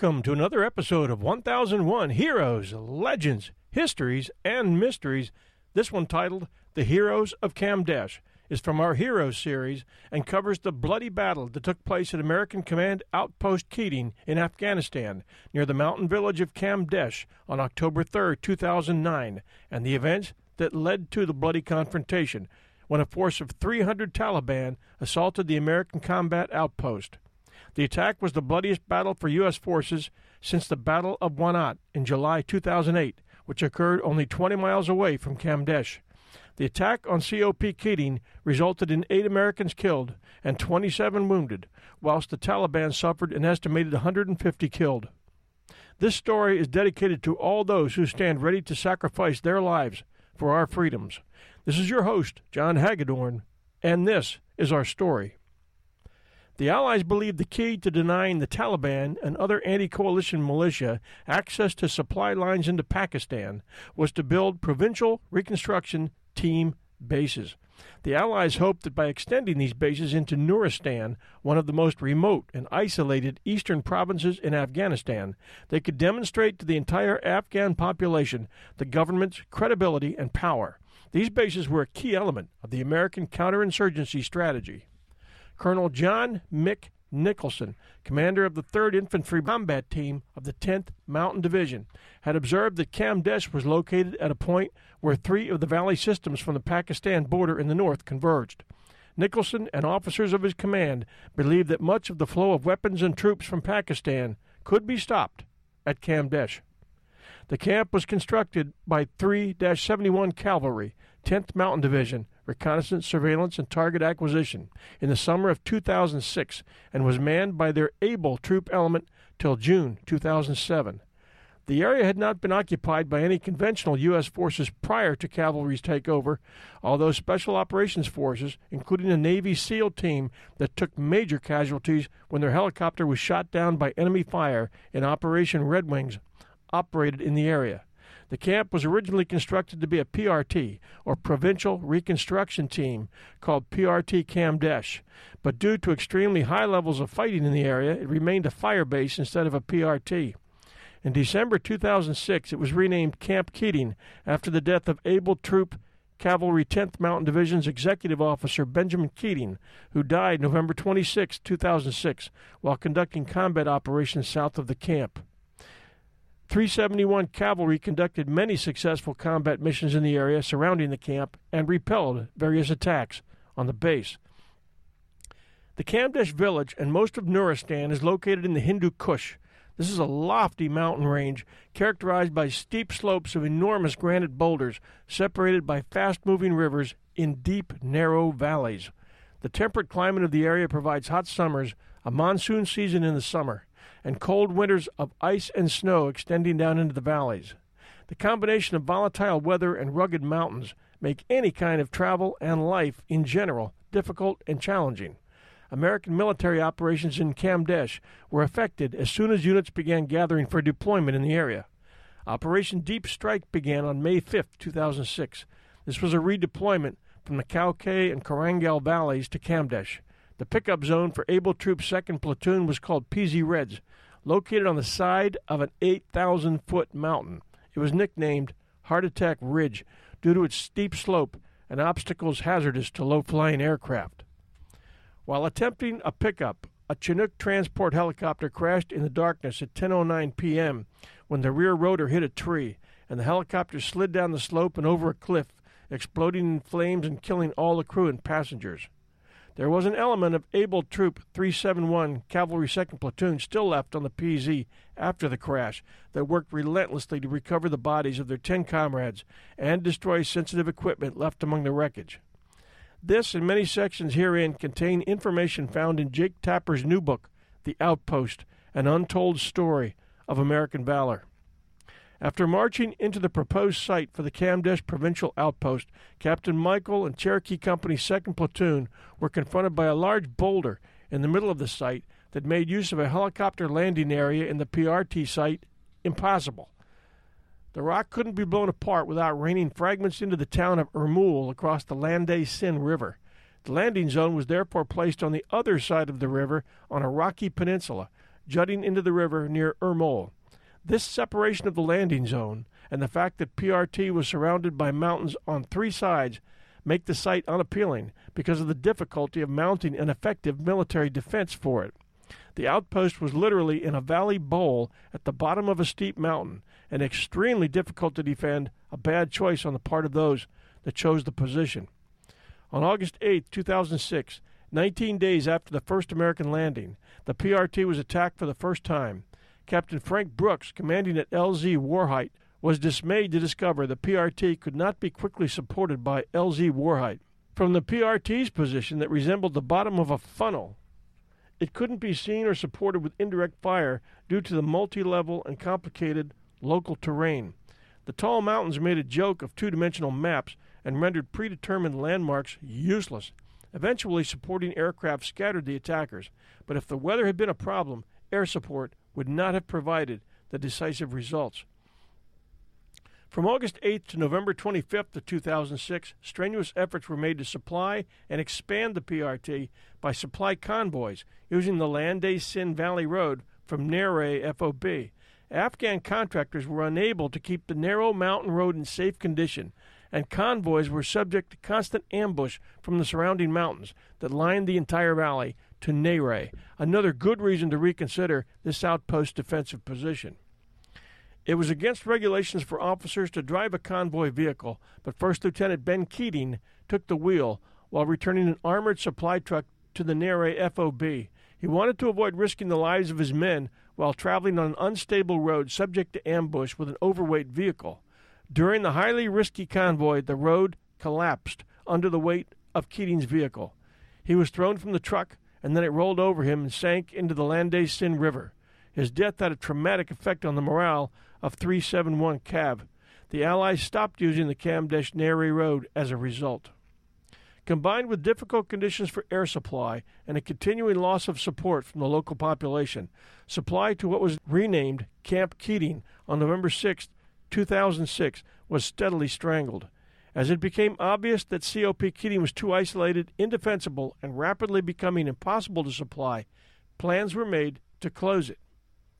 Welcome to another episode of 1001 Heroes, Legends, Histories, and Mysteries. This one titled The Heroes of Kamdesh is from our Heroes series and covers the bloody battle that took place at American Command Outpost Keating in Afghanistan near the mountain village of Kamdesh on October 3, 2009, and the events that led to the bloody confrontation when a force of 300 Taliban assaulted the American combat outpost. The attack was the bloodiest battle for U.S. forces since the Battle of Wanat in July 2008, which occurred only 20 miles away from Kamdesh. The attack on COP Keating resulted in eight Americans killed and 27 wounded, whilst the Taliban suffered an estimated 150 killed. This story is dedicated to all those who stand ready to sacrifice their lives for our freedoms. This is your host, John Hagedorn, and this is our story. The Allies believed the key to denying the Taliban and other anti coalition militia access to supply lines into Pakistan was to build provincial reconstruction team bases. The Allies hoped that by extending these bases into Nuristan, one of the most remote and isolated eastern provinces in Afghanistan, they could demonstrate to the entire Afghan population the government's credibility and power. These bases were a key element of the American counterinsurgency strategy. Colonel John Mick Nicholson, commander of the 3rd Infantry Combat Team of the 10th Mountain Division, had observed that Kamdesh was located at a point where three of the valley systems from the Pakistan border in the north converged. Nicholson and officers of his command believed that much of the flow of weapons and troops from Pakistan could be stopped at Kamdesh. The camp was constructed by 3 71 Cavalry, 10th Mountain Division, reconnaissance, surveillance, and target acquisition in the summer of 2006 and was manned by their able troop element till June 2007. The area had not been occupied by any conventional U.S. forces prior to cavalry's takeover, although Special Operations Forces, including a Navy SEAL team that took major casualties when their helicopter was shot down by enemy fire in Operation Red Wings, operated in the area. The camp was originally constructed to be a PRT, or Provincial Reconstruction Team, called PRT Kamdesh, but due to extremely high levels of fighting in the area, it remained a fire base instead of a PRT. In December 2006, it was renamed Camp Keating after the death of able troop Cavalry 10th Mountain Division's executive officer Benjamin Keating, who died November 26, 2006, while conducting combat operations south of the camp. 371 Cavalry conducted many successful combat missions in the area surrounding the camp and repelled various attacks on the base. The Kamdesh village and most of Nuristan is located in the Hindu Kush. This is a lofty mountain range characterized by steep slopes of enormous granite boulders separated by fast moving rivers in deep, narrow valleys. The temperate climate of the area provides hot summers, a monsoon season in the summer, and cold winters of ice and snow extending down into the valleys. The combination of volatile weather and rugged mountains make any kind of travel and life in general difficult and challenging. American military operations in Kamdesh were affected as soon as units began gathering for deployment in the area. Operation Deep Strike began on May 5, 2006. This was a redeployment from the Kaukai and Korangal valleys to Kamdesh. The pickup zone for Able Troops 2nd Platoon was called PZ Reds, located on the side of an 8,000 foot mountain. It was nicknamed Heart Attack Ridge due to its steep slope and obstacles hazardous to low flying aircraft. While attempting a pickup, a Chinook transport helicopter crashed in the darkness at 10:09 p.m. when the rear rotor hit a tree and the helicopter slid down the slope and over a cliff, exploding in flames and killing all the crew and passengers. There was an element of able Troop 371 Cavalry 2nd Platoon still left on the PZ after the crash that worked relentlessly to recover the bodies of their 10 comrades and destroy sensitive equipment left among the wreckage. This and many sections herein contain information found in Jake Tapper's new book, The Outpost An Untold Story of American Valor. After marching into the proposed site for the Kamdesh Provincial Outpost, Captain Michael and Cherokee Company's 2nd Platoon were confronted by a large boulder in the middle of the site that made use of a helicopter landing area in the PRT site impossible. The rock couldn't be blown apart without raining fragments into the town of Urmul across the Landay-Sin River. The landing zone was therefore placed on the other side of the river on a rocky peninsula, jutting into the river near Urmul. This separation of the landing zone and the fact that PRT was surrounded by mountains on three sides make the site unappealing because of the difficulty of mounting an effective military defense for it. The outpost was literally in a valley bowl at the bottom of a steep mountain and extremely difficult to defend, a bad choice on the part of those that chose the position. On August 8, 2006, 19 days after the first American landing, the PRT was attacked for the first time. Captain Frank Brooks, commanding at LZ Warheit, was dismayed to discover the PRT could not be quickly supported by LZ Warheit. From the PRT's position that resembled the bottom of a funnel, it couldn't be seen or supported with indirect fire due to the multi level and complicated local terrain. The tall mountains made a joke of two dimensional maps and rendered predetermined landmarks useless. Eventually, supporting aircraft scattered the attackers, but if the weather had been a problem, air support would not have provided the decisive results. From August 8th to November 25th of 2006, strenuous efforts were made to supply and expand the PRT by supply convoys using the Landay-Sin Valley Road from Naray FOB. Afghan contractors were unable to keep the narrow mountain road in safe condition, and convoys were subject to constant ambush from the surrounding mountains that lined the entire valley to Naray, another good reason to reconsider this outpost defensive position. It was against regulations for officers to drive a convoy vehicle, but First Lieutenant Ben Keating took the wheel while returning an armored supply truck to the Naray FOB. He wanted to avoid risking the lives of his men while traveling on an unstable road subject to ambush with an overweight vehicle. During the highly risky convoy, the road collapsed under the weight of Keating's vehicle. He was thrown from the truck, and then it rolled over him and sank into the Landay-Sin River. His death had a traumatic effect on the morale of 371 Cav. The Allies stopped using the Kamdesh Naray Road as a result. Combined with difficult conditions for air supply and a continuing loss of support from the local population, supply to what was renamed Camp Keating on November 6, 2006 was steadily strangled. As it became obvious that COP Keating was too isolated, indefensible, and rapidly becoming impossible to supply, plans were made to close it,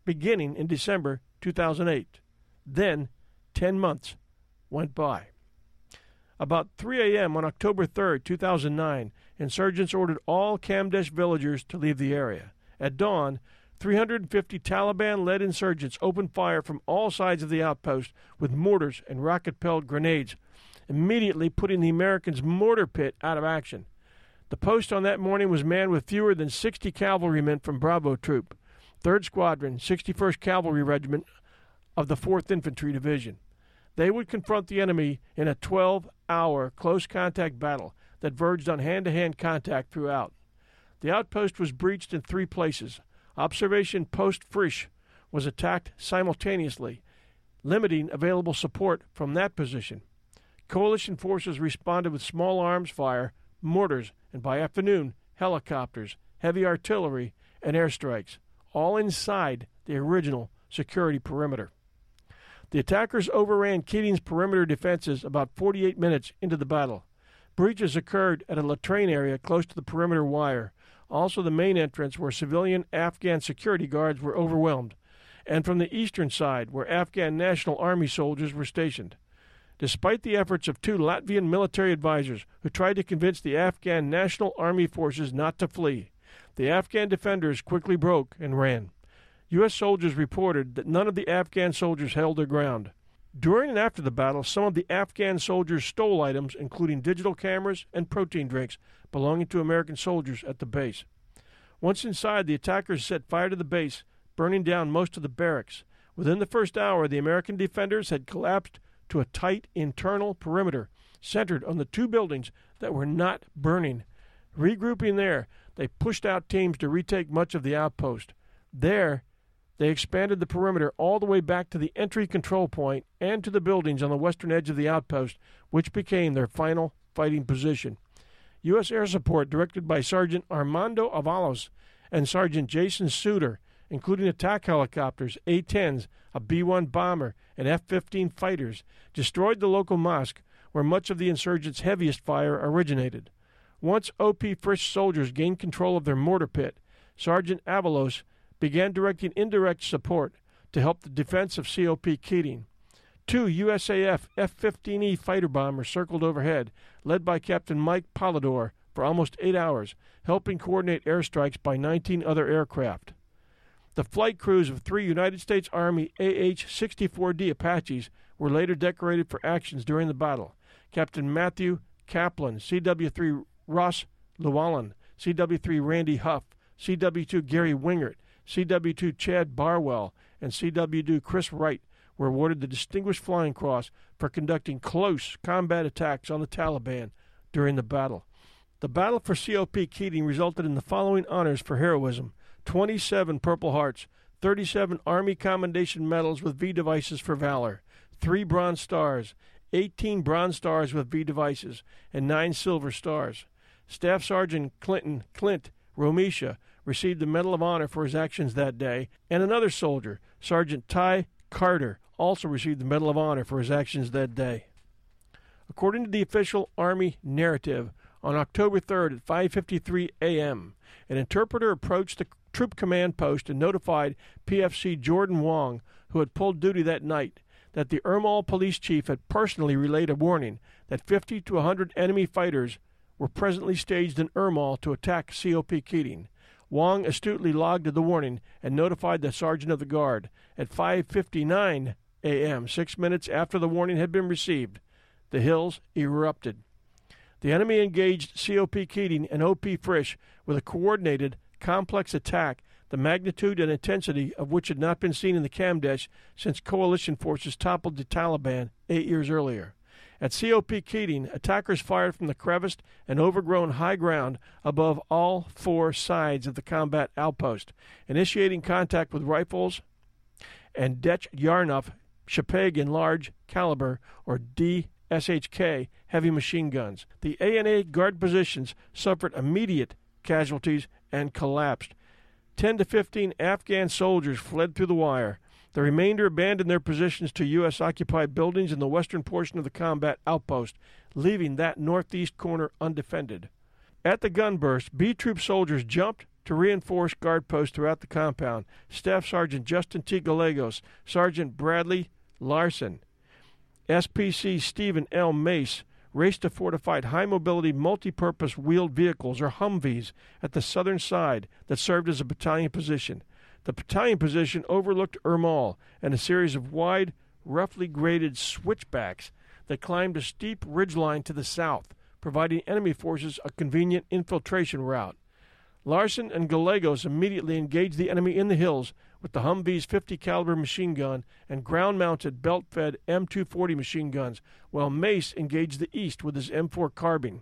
beginning in December 2008. Then, 10 months went by. About 3 a.m. on October 3, 2009, insurgents ordered all Kamdesh villagers to leave the area. At dawn, 350 Taliban led insurgents opened fire from all sides of the outpost with mortars and rocket propelled grenades, immediately putting the Americans' mortar pit out of action. The post on that morning was manned with fewer than 60 cavalrymen from Bravo Troop, 3rd Squadron, 61st Cavalry Regiment of the 4th Infantry Division. They would confront the enemy in a 12 hour close contact battle that verged on hand to hand contact throughout. The outpost was breached in three places Observation Post Fritsche was attacked simultaneously, limiting available support from that position. Coalition forces responded with small arms fire, mortars, and by afternoon, helicopters, heavy artillery, and airstrikes, all inside the original security perimeter. The attackers overran Keating's perimeter defenses about 48 minutes into the battle. Breaches occurred at a latrine area close to the perimeter wire, also the main entrance where civilian Afghan security guards were overwhelmed, and from the eastern side where Afghan National Army soldiers were stationed. Despite the efforts of two Latvian military advisers who tried to convince the Afghan National Army forces not to flee, the Afghan defenders quickly broke and ran. U.S. soldiers reported that none of the Afghan soldiers held their ground. During and after the battle, some of the Afghan soldiers stole items, including digital cameras and protein drinks, belonging to American soldiers at the base. Once inside, the attackers set fire to the base, burning down most of the barracks. Within the first hour, the American defenders had collapsed to a tight internal perimeter centered on the two buildings that were not burning. Regrouping there, they pushed out teams to retake much of the outpost. There, they expanded the perimeter all the way back to the entry control point and to the buildings on the western edge of the outpost, which became their final fighting position. U.S. air support, directed by Sergeant Armando Avalos and Sergeant Jason Suter, including attack helicopters, A 10s, a B 1 bomber, and F 15 fighters, destroyed the local mosque where much of the insurgents' heaviest fire originated. Once OP Fritsche soldiers gained control of their mortar pit, Sergeant Avalos began directing indirect support to help the defense of COP Keating. Two USAF F 15E fighter bombers circled overhead, led by Captain Mike Polidor, for almost eight hours, helping coordinate airstrikes by 19 other aircraft. The flight crews of three United States Army AH 64D Apaches were later decorated for actions during the battle. Captain Matthew Kaplan, CW 3 Ross Lewallen, CW 3 Randy Huff, CW 2 Gary Wingert, CW 2 Chad Bardwell, and CW 2 Chris Wright were awarded the Distinguished Flying Cross for conducting close combat attacks on the Taliban during the battle. The battle for COP Keating resulted in the following honors for heroism 27 Purple Hearts, 37 Army Commendation Medals with V devices for valor, 3 Bronze Stars, 18 Bronze Stars with V devices, and 9 Silver Stars. Staff Sergeant Clinton Clint Romesha received the Medal of Honor for his actions that day, and another soldier, Sergeant Ty Carter, also received the Medal of Honor for his actions that day. According to the official Army narrative, on October 3rd at 5:53 a.m., an interpreter approached the troop command post and notified PFC Jordan Wong, who had pulled duty that night, that the Urmul police chief had personally relayed a warning that 50 to 100 enemy fighters were presently staged in Urmul to attack COP Keating. Wong astutely logged the warning and notified the sergeant of the guard. At 5:59 a.m., 6 minutes after the warning had been received, the hills erupted. The enemy engaged COP Keating and OP Fritsche with a coordinated, complex attack, the magnitude and intensity of which had not been seen in the Kamdesh since coalition forces toppled the Taliban eight years earlier. At COP Keating, attackers fired from the creviced and overgrown high ground above all four sides of the combat outpost, initiating contact with rifles and Dech Yarnov Shpagin large caliber or DSHK heavy machine guns. The ANA guard positions suffered immediate casualties and collapsed. 10 to 15 Afghan soldiers fled through the wire. The remainder abandoned their positions to U.S. occupied buildings in the western portion of the combat outpost, leaving that northeast corner undefended. At the gun burst, B Troop soldiers jumped to reinforce guard posts throughout the compound. Staff Sergeant Justin T. Gallegos, Sergeant Bradley Larson, SPC Stephen L. Mace raced to fortified high mobility multi purpose wheeled vehicles, or Humvees, at the southern side that served as a battalion position. The battalion position overlooked Urmul and a series of wide, roughly graded switchbacks that climbed a steep ridgeline to the south, providing enemy forces a convenient infiltration route. Larson and Gallegos immediately engaged the enemy in the hills with the Humvee's 50 caliber machine gun and ground-mounted belt-fed M240 machine guns, while Mace engaged the east with his M4 carbine.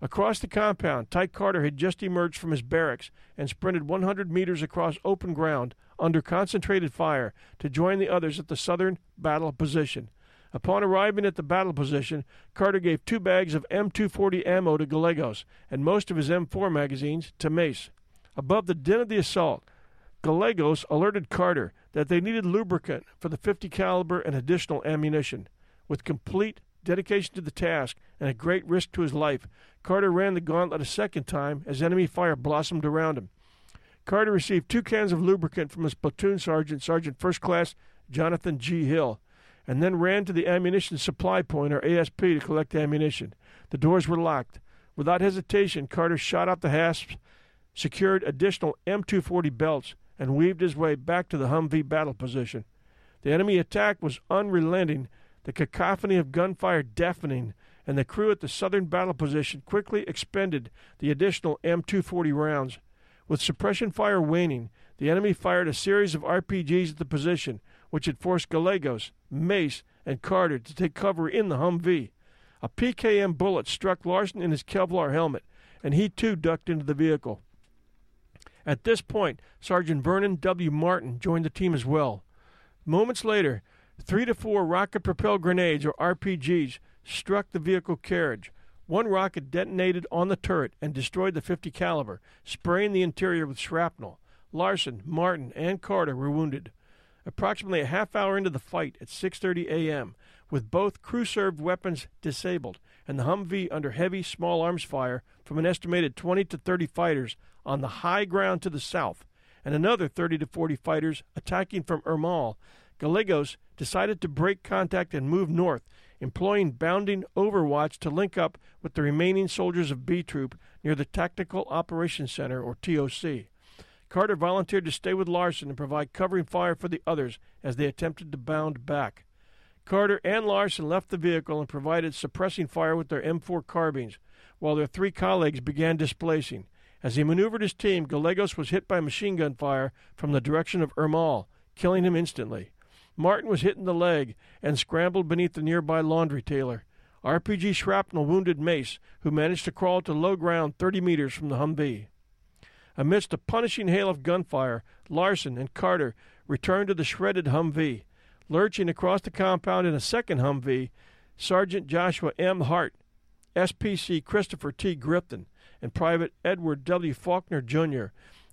Across the compound, Ty Carter had just emerged from his barracks and sprinted 100 meters across open ground under concentrated fire to join the others at the southern battle position. Upon arriving at the battle position, Carter gave two bags of M240 ammo to Gallegos and most of his M4 magazines to Mace. Above the din of the assault, Gallegos alerted Carter that they needed lubricant for the 50 caliber and additional ammunition. With complete dedication to the task and a great risk to his life, Carter ran the gauntlet a second time as enemy fire blossomed around him. Carter received two cans of lubricant from his platoon sergeant, Sergeant First Class Jonathan G. Hill, and then ran to the ammunition supply point, or ASP, to collect ammunition. The doors were locked. Without hesitation, Carter shot out the hasps, secured additional M240 belts, and weaved his way back to the Humvee battle position. The enemy attack was unrelenting, the cacophony of gunfire deafening, and the crew at the southern battle position quickly expended the additional M240 rounds. With suppression fire waning, the enemy fired a series of RPGs at the position, which had forced Gallegos, Mace, and Carter to take cover in the Humvee. A PKM bullet struck Larson in his Kevlar helmet, and he too ducked into the vehicle. At this point, Sergeant Vernon W. Martin joined the team as well. Moments later, three to four rocket propelled grenades, or RPGs, struck the vehicle carriage. One rocket detonated on the turret and destroyed the 50 caliber, spraying the interior with shrapnel. Larson, Martin, and Carter were wounded approximately a half hour into the fight at 6:30 a.m., with both crew-served weapons disabled and the Humvee under heavy small arms fire from an estimated 20 to 30 fighters on the high ground to the south. and another 30 to 40 fighters attacking from Urmul, Gallegos decided to break contact and move north, employing bounding overwatch to link up with the remaining soldiers of B Troop near the Tactical Operations Center, or TOC. Carter volunteered to stay with Larson and provide covering fire for the others as they attempted to bound back. Carter and Larson left the vehicle and provided suppressing fire with their M4 carbines, while their three colleagues began displacing. As he maneuvered his team, Gallegos was hit by machine gun fire from the direction of Urmul, killing him instantly. Martin was hit in the leg and scrambled beneath the nearby laundry tailor. RPG shrapnel wounded Mace, who managed to crawl to low ground 30 meters from the Humvee. Amidst a punishing hail of gunfire, Larson and Carter returned to the shredded Humvee. Lurching across the compound in a second Humvee, Sergeant Joshua M. Hardt, SPC Christopher T. Griffin, and Private Edward W. Faulkner, Jr.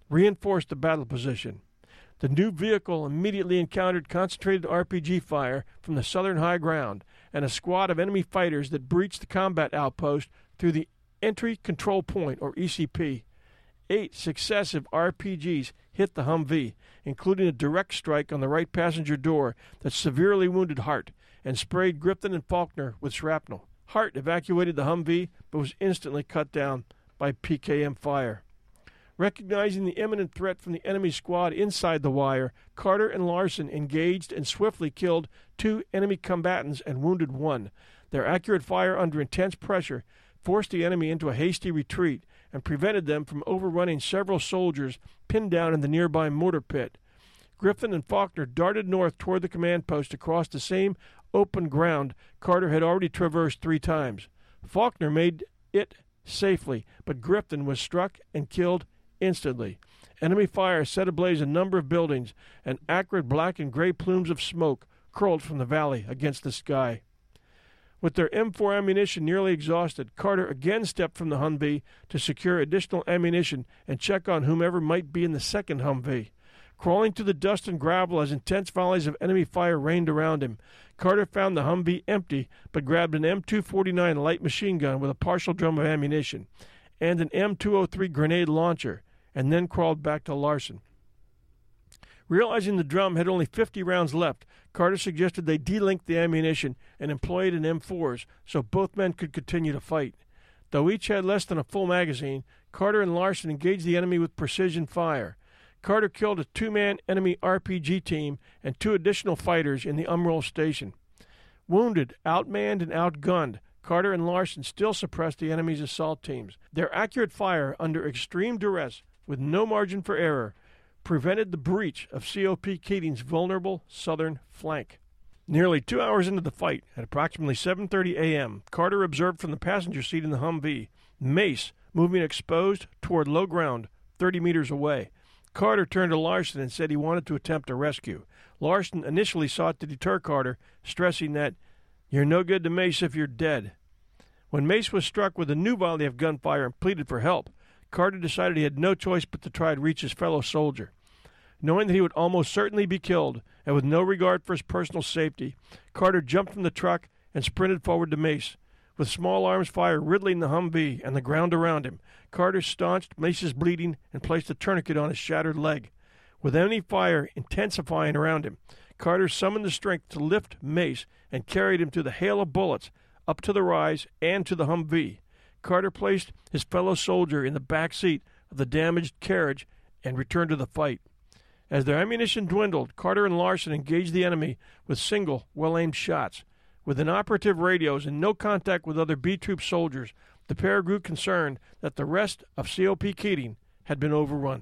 reinforced the battle position. The new vehicle immediately encountered concentrated RPG fire from the southern high ground and a squad of enemy fighters that breached the combat outpost through the Entry Control Point, or ECP. Eight successive RPGs hit the Humvee, including a direct strike on the right passenger door that severely wounded Hardt and sprayed Griffin and Faulkner with shrapnel. Hardt evacuated the Humvee but was instantly cut down by PKM fire. Recognizing the imminent threat from the enemy squad inside the wire, Carter and Larson engaged and swiftly killed two enemy combatants and wounded one. Their accurate fire under intense pressure forced the enemy into a hasty retreat and prevented them from overrunning several soldiers pinned down in the nearby mortar pit. Griffin and Faulkner darted north toward the command post across the same open ground Carter had already traversed three times. Faulkner made it safely, but Griffin was struck and killed instantly. Enemy fire set ablaze a number of buildings, and acrid black and gray plumes of smoke curled from the valley against the sky. With their M4 ammunition nearly exhausted, Carter again stepped from the Humvee to secure additional ammunition and check on whomever might be in the second Humvee. Crawling through the dust and gravel as intense volleys of enemy fire rained around him, Carter found the Humvee empty but grabbed an M249 light machine gun with a partial drum of ammunition and an M203 grenade launcher and then crawled back to Larson. Realizing the drum had only 50 rounds left, Carter suggested they delink the ammunition and employ it in M4s so both men could continue to fight. Though each had less than a full magazine, Carter and Larson engaged the enemy with precision fire. Carter killed a two man enemy RPG team and two additional fighters in the Urmul station. Wounded, outmanned, and outgunned, Carter and Larson still suppressed the enemy's assault teams. Their accurate fire under extreme duress with no margin for error, prevented the breach of COP Keating's vulnerable southern flank. Nearly two hours into the fight, at approximately 7:30 a.m., Carter observed from the passenger seat in the Humvee Mace moving exposed toward low ground, 30 meters away. Carter turned to Larson and said he wanted to attempt a rescue. Larson initially sought to deter Carter, stressing that you're no good to Mace if you're dead. When Mace was struck with a new volley of gunfire and pleaded for help, Carter decided he had no choice but to try to reach his fellow soldier. Knowing that he would almost certainly be killed, and with no regard for his personal safety, Carter jumped from the truck and sprinted forward to Mace. With small arms fire riddling the Humvee and the ground around him, Carter staunched Mace's bleeding and placed a tourniquet on his shattered leg. With enemy fire intensifying around him, Carter summoned the strength to lift Mace and carried him through the hail of bullets up to the rise and to the Humvee. Carter placed his fellow soldier in the back seat of the damaged carriage and returned to the fight. As their ammunition dwindled, Carter and Larson engaged the enemy with single, well aimed shots. With inoperative radios and no contact with other B Troop soldiers, the pair grew concerned that the rest of COP Keating had been overrun.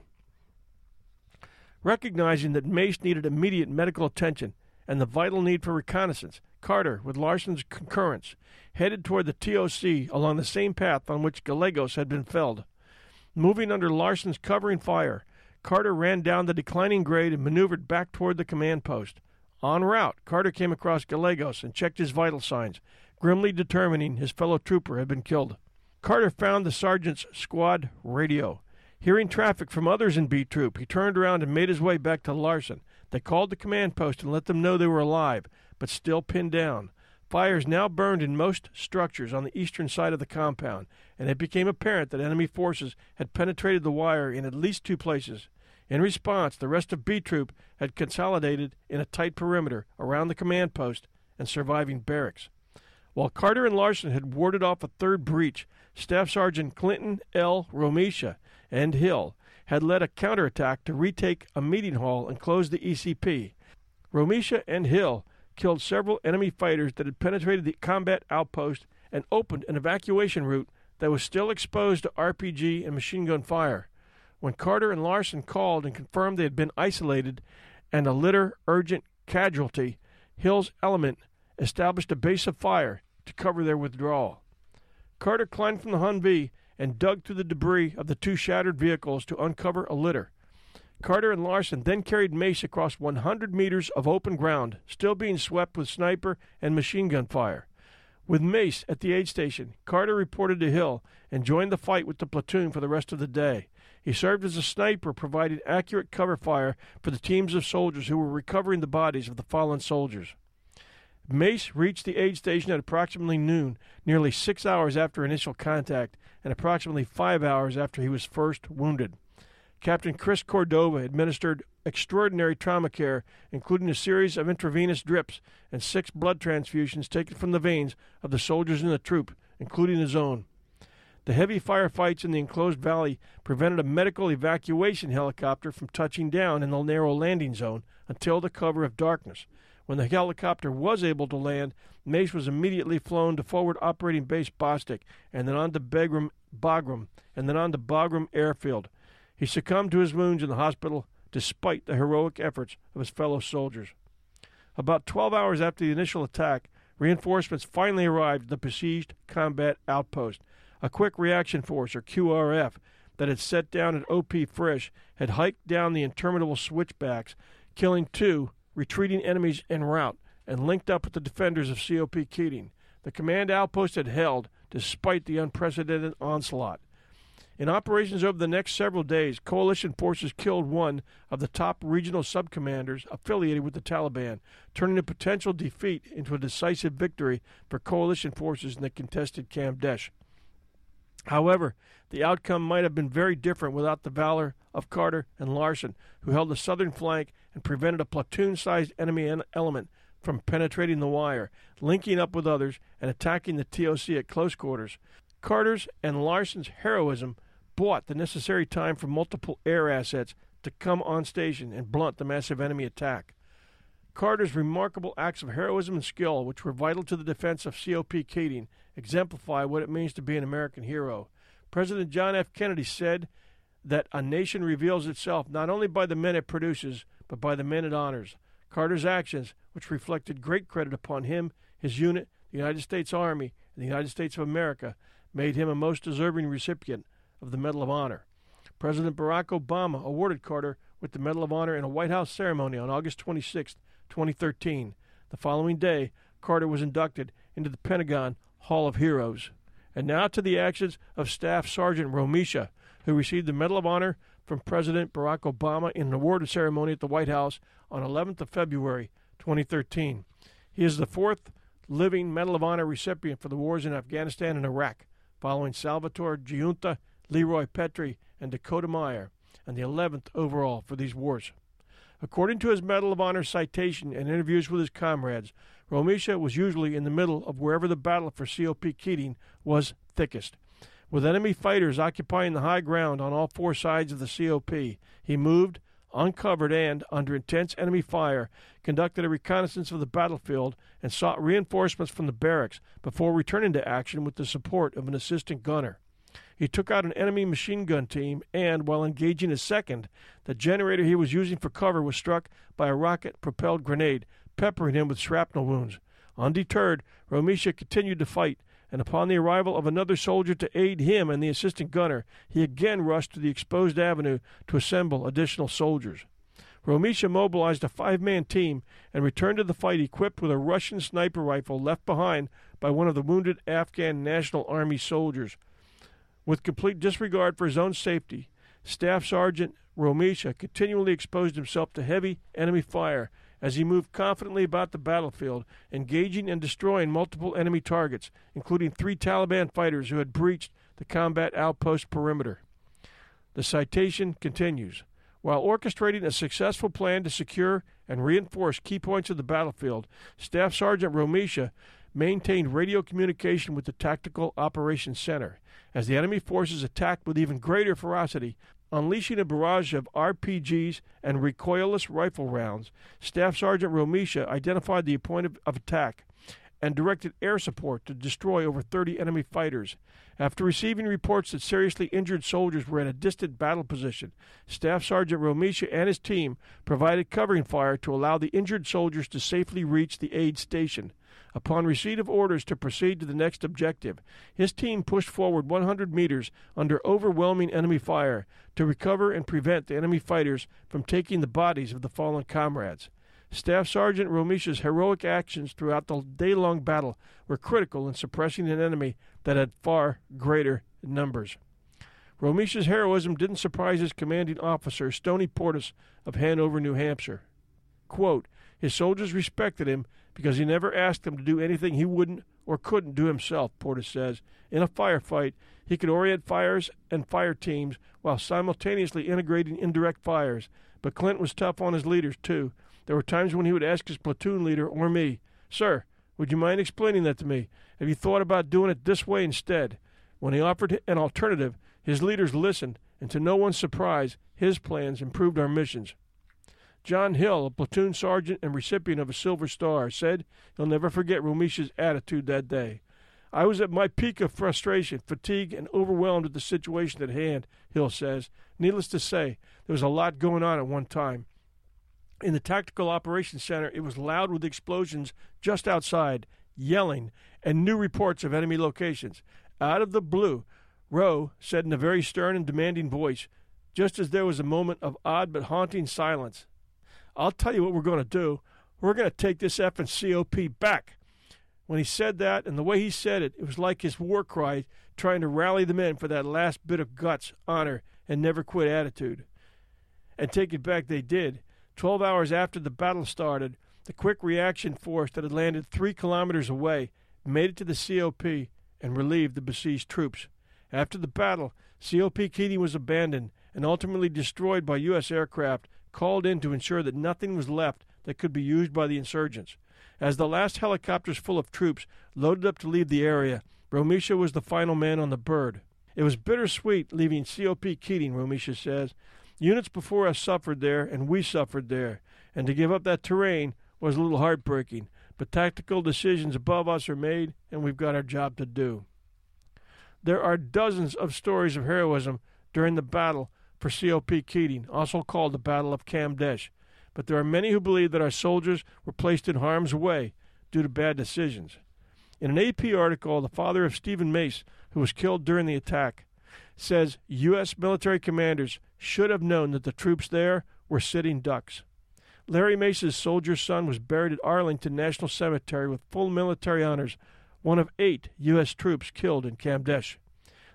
Recognizing that Mace needed immediate medical attention and the vital need for reconnaissance, Carter, with Larson's concurrence, headed toward the TOC along the same path on which Gallegos had been felled. Moving under Larson's covering fire, Carter ran down the declining grade and maneuvered back toward the command post. En route, Carter came across Gallegos and checked his vital signs, grimly determining his fellow trooper had been killed. Carter found the sergeant's squad radio. Hearing traffic from others in B Troop, he turned around and made his way back to Larson. They called the command post and let them know they were alive, but still pinned down. Fires now burned in most structures on the eastern side of the compound, and it became apparent that enemy forces had penetrated the wire in at least two places. In response, the rest of B Troop had consolidated in a tight perimeter around the command post and surviving barracks. While Carter and Larson had warded off a third breach, Staff Sergeant Clinton L. Romesha and Hill had led a counterattack to retake a meeting hall and close the ECP. Romesha and Hill killed several enemy fighters that had penetrated the combat outpost and opened an evacuation route that was still exposed to RPG and machine gun fire. When Carter and Larson called and confirmed they had been isolated and a litter urgent casualty, Hill's element established a base of fire to cover their withdrawal. Carter climbed from the Humvee and dug through the debris of the two shattered vehicles to uncover a litter. Carter and Larson then carried Mace across 100 meters of open ground, still being swept with sniper and machine gun fire. With Mace at the aid station, Carter reported to Hill and joined the fight with the platoon for the rest of the day. He served as a sniper, providing accurate cover fire for the teams of soldiers who were recovering the bodies of the fallen soldiers. Mace reached the aid station at approximately noon, nearly six hours after initial contact, and approximately five hours after he was first wounded. Captain Chris Cordova administered extraordinary trauma care, including a series of intravenous drips and six blood transfusions taken from the veins of the soldiers in the troop, including his own. The heavy firefights in the enclosed valley prevented a medical evacuation helicopter from touching down in the narrow landing zone until the cover of darkness. When the helicopter was able to land, Mace was immediately flown to Forward Operating Base Bostick and then on to Bagram, Bagram and then on to Bagram Airfield. He succumbed to his wounds in the hospital despite the heroic efforts of his fellow soldiers. About 12 hours after the initial attack, reinforcements finally arrived at the besieged combat outpost. A quick reaction force, or QRF, that had set down at OP Fritsche had hiked down the interminable switchbacks, killing two retreating enemies en route, and linked up with the defenders of COP Keating. The command outpost had held despite the unprecedented onslaught. In operations over the next several days, coalition forces killed one of the top regional subcommanders affiliated with the Taliban, turning a potential defeat into a decisive victory for coalition forces in the contested Kamdesh. However, the outcome might have been very different without the valor of Carter and Larson, who held the southern flank and prevented a platoon sized enemy element from penetrating the wire, linking up with others, and attacking the TOC at close quarters. Carter's and Larson's heroism bought the necessary time for multiple air assets to come on station and blunt the massive enemy attack. Carter's remarkable acts of heroism and skill, which were vital to the defense of COP Keating, exemplify what it means to be an American hero. President John F. Kennedy said that a nation reveals itself not only by the men it produces, but by the men it honors. Carter's actions, which reflected great credit upon him, his unit, the United States Army, and the United States of America, made him a most deserving recipient of the Medal of Honor. President Barack Obama awarded Carter with the Medal of Honor in a White House ceremony on August 26, 2013. The following day, Carter was inducted into the Pentagon Hall of Heroes. And now to the actions of Staff Sergeant Romesha, who received the Medal of Honor from President Barack Obama in an award ceremony at the White House on 11th of February 2013. He is the fourth living Medal of Honor recipient for the wars in Afghanistan and Iraq, following Salvatore Giunta, Leroy Petry, and Dakota Meyer, and the 11th overall for these wars. According to his Medal of Honor citation and interviews with his comrades, Romesha was usually in the middle of wherever the battle for COP Keating was thickest. With enemy fighters occupying the high ground on all four sides of the COP, he moved, uncovered, and, under intense enemy fire, conducted a reconnaissance of the battlefield and sought reinforcements from the barracks before returning to action with the support of an assistant gunner. He took out an enemy machine gun team, and while engaging a second, the generator he was using for cover was struck by a rocket propelled grenade, peppering him with shrapnel wounds. Undeterred, Romesha continued to fight, and upon the arrival of another soldier to aid him and the assistant gunner, he again rushed to the exposed avenue to assemble additional soldiers. Romesha mobilized a five man team and returned to the fight equipped with a Russian sniper rifle left behind by one of the wounded Afghan National Army soldiers. With complete disregard for his own safety, Staff Sergeant Romesha continually exposed himself to heavy enemy fire as he moved confidently about the battlefield, engaging and destroying multiple enemy targets, including three Taliban fighters who had breached the combat outpost perimeter. The citation continues. While orchestrating a successful plan to secure and reinforce key points of the battlefield, Staff Sergeant Romesha maintained radio communication with the Tactical Operations Center as the enemy forces attacked with even greater ferocity. Unleashing a barrage of RPGs and recoilless rifle rounds, Staff Sergeant Romesha identified the point of, of attack and directed air support to destroy over 30 enemy fighters. After receiving reports that seriously injured soldiers were at a distant battle position, Staff Sergeant Romesha and his team provided covering fire to allow the injured soldiers to safely reach the aid station. Upon receipt of orders to proceed to the next objective, his team pushed forward 100 meters under overwhelming enemy fire to recover and prevent the enemy fighters from taking the bodies of the fallen comrades. Staff Sergeant Romesha's heroic actions throughout the day long battle were critical in suppressing an enemy that had far greater numbers. Romesha's heroism didn't surprise his commanding officer, Stoney Portis of Hanover, New Hampshire. Quote, his soldiers respected him because he never asked them to do anything he wouldn't or couldn't do himself, Portis says. In a firefight, he could orient fires and fire teams while simultaneously integrating indirect fires. But Clint was tough on his leaders, too. There were times when he would ask his platoon leader or me, Sir, would you mind explaining that to me? Have you thought about doing it this way instead? When he offered an alternative, his leaders listened, and to no one's surprise, his plans improved our missions. John Hill, a platoon sergeant and recipient of a Silver Star, said he'll never forget Romesha's attitude that day. I was at my peak of frustration, fatigue, and overwhelmed with the situation at hand, Hill says. Needless to say, there was a lot going on at one time. In the Tactical Operations Center, it was loud with explosions just outside, yelling, and new reports of enemy locations. Out of the blue, Rowe said in a very stern and demanding voice, just as there was a moment of odd but haunting silence, I'll tell you what we're going to do. We're going to take this effing COP back. When he said that and the way he said it, it was like his war cry trying to rally the men for that last bit of guts, honor, and never quit attitude. And take it back they did. Twelve hours after the battle started, the quick reaction force that had landed three kilometers away made it to the COP and relieved the besieged troops. After the battle, COP Keating was abandoned and ultimately destroyed by U.S. aircraft called in to ensure that nothing was left that could be used by the insurgents. As the last helicopters full of troops loaded up to leave the area, Romesha was the final man on the bird. It was bittersweet leaving COP Keating, Romesha says. Units before us suffered there, and we suffered there, and to give up that terrain was a little heartbreaking. But tactical decisions above us are made, and we've got our job to do. There are dozens of stories of heroism during the battle for COP Keating, also called the Battle of Kamdesh, but there are many who believe that our soldiers were placed in harm's way due to bad decisions. In an AP article, the father of Stephen Mace, who was killed during the attack, says U.S. military commanders should have known that the troops there were sitting ducks. Larry Mace's soldier son was buried at Arlington National Cemetery with full military honors, one of eight U.S. troops killed in Kamdesh.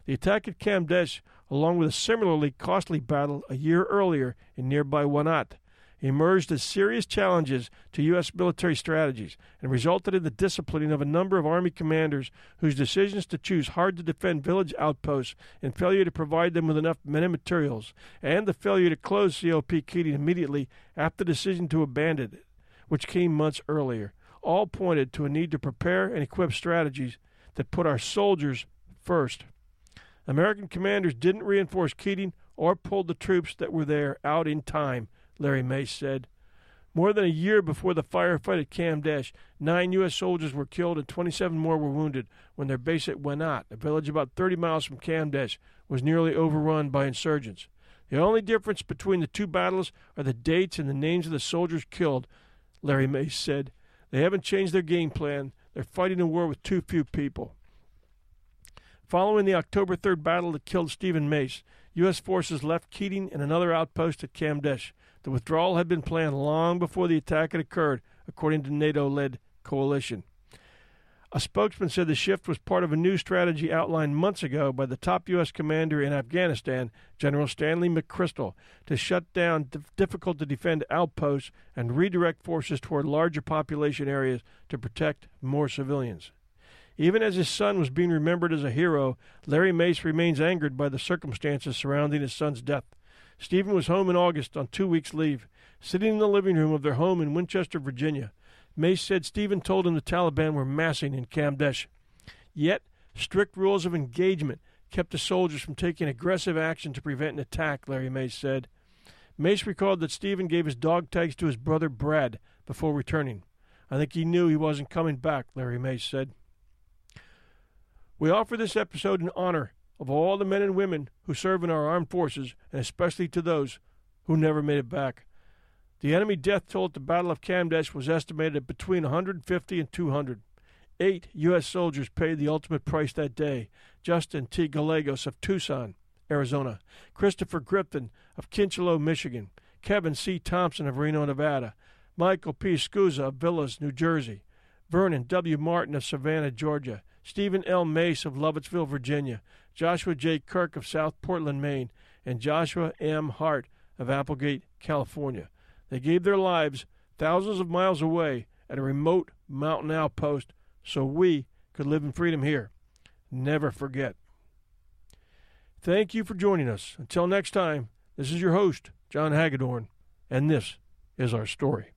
The attack at Kamdesh along with a similarly costly battle a year earlier in nearby Wanat, emerged as serious challenges to U.S. military strategies and resulted in the disciplining of a number of Army commanders whose decisions to choose hard to defend village outposts and failure to provide them with enough men and materials, and the failure to close COP Keating immediately after the decision to abandon it, which came months earlier, all pointed to a need to prepare and equip strategies that put our soldiers first. American commanders didn't reinforce Keating or pull the troops that were there out in time, Larry Mace said. More than a year before the firefight at Kamdesh, nine U.S. soldiers were killed and 27 more were wounded when their base at Wanat, a village about 30 miles from Kamdesh, was nearly overrun by insurgents. The only difference between the two battles are the dates and the names of the soldiers killed, Larry Mace said. They haven't changed their game plan. They're fighting a war with too few people. Following the October 3rd battle that killed Stephen Mace, U.S. forces left Keating and another outpost at Kamdesh. The withdrawal had been planned long before the attack had occurred, according to NATO led coalition. A spokesman said the shift was part of a new strategy outlined months ago by the top U.S. commander in Afghanistan, General Stanley McChrystal, to shut down difficult to defend outposts and redirect forces toward larger population areas to protect more civilians. Even as his son was being remembered as a hero, Larry Mace remains angered by the circumstances surrounding his son's death. Stephen was home in August on two weeks' leave, sitting in the living room of their home in Winchester, Virginia. Mace said Stephen told him the Taliban were massing in Kamdesh. Yet, strict rules of engagement kept the soldiers from taking aggressive action to prevent an attack, Larry Mace said. Mace recalled that Stephen gave his dog tags to his brother Brad before returning. I think he knew he wasn't coming back, Larry Mace said. We offer this episode in honor of all the men and women who serve in our armed forces, and especially to those who never made it back. The enemy death toll at the Battle of Kamdesh was estimated at between 150 and 200. Eight U.S. soldiers paid the ultimate price that day Justin T. Gallegos of Tucson, Arizona, Christopher Griffin of Kincheloe, Michigan, Kevin C. Thomson of Reno, Nevada, Michael P. Scusa of Villas, New Jersey, Vernon W. Martin of Savannah, Georgia, Stephen L. Mace of Lovettsville, Virginia, Joshua J. Kirk of South Portland, Maine, and Joshua M. Hardt of Applegate, California. They gave their lives thousands of miles away at a remote mountain outpost so we could live in freedom here. Never forget. Thank you for joining us. Until next time, this is your host, John Hagedorn, and this is our story.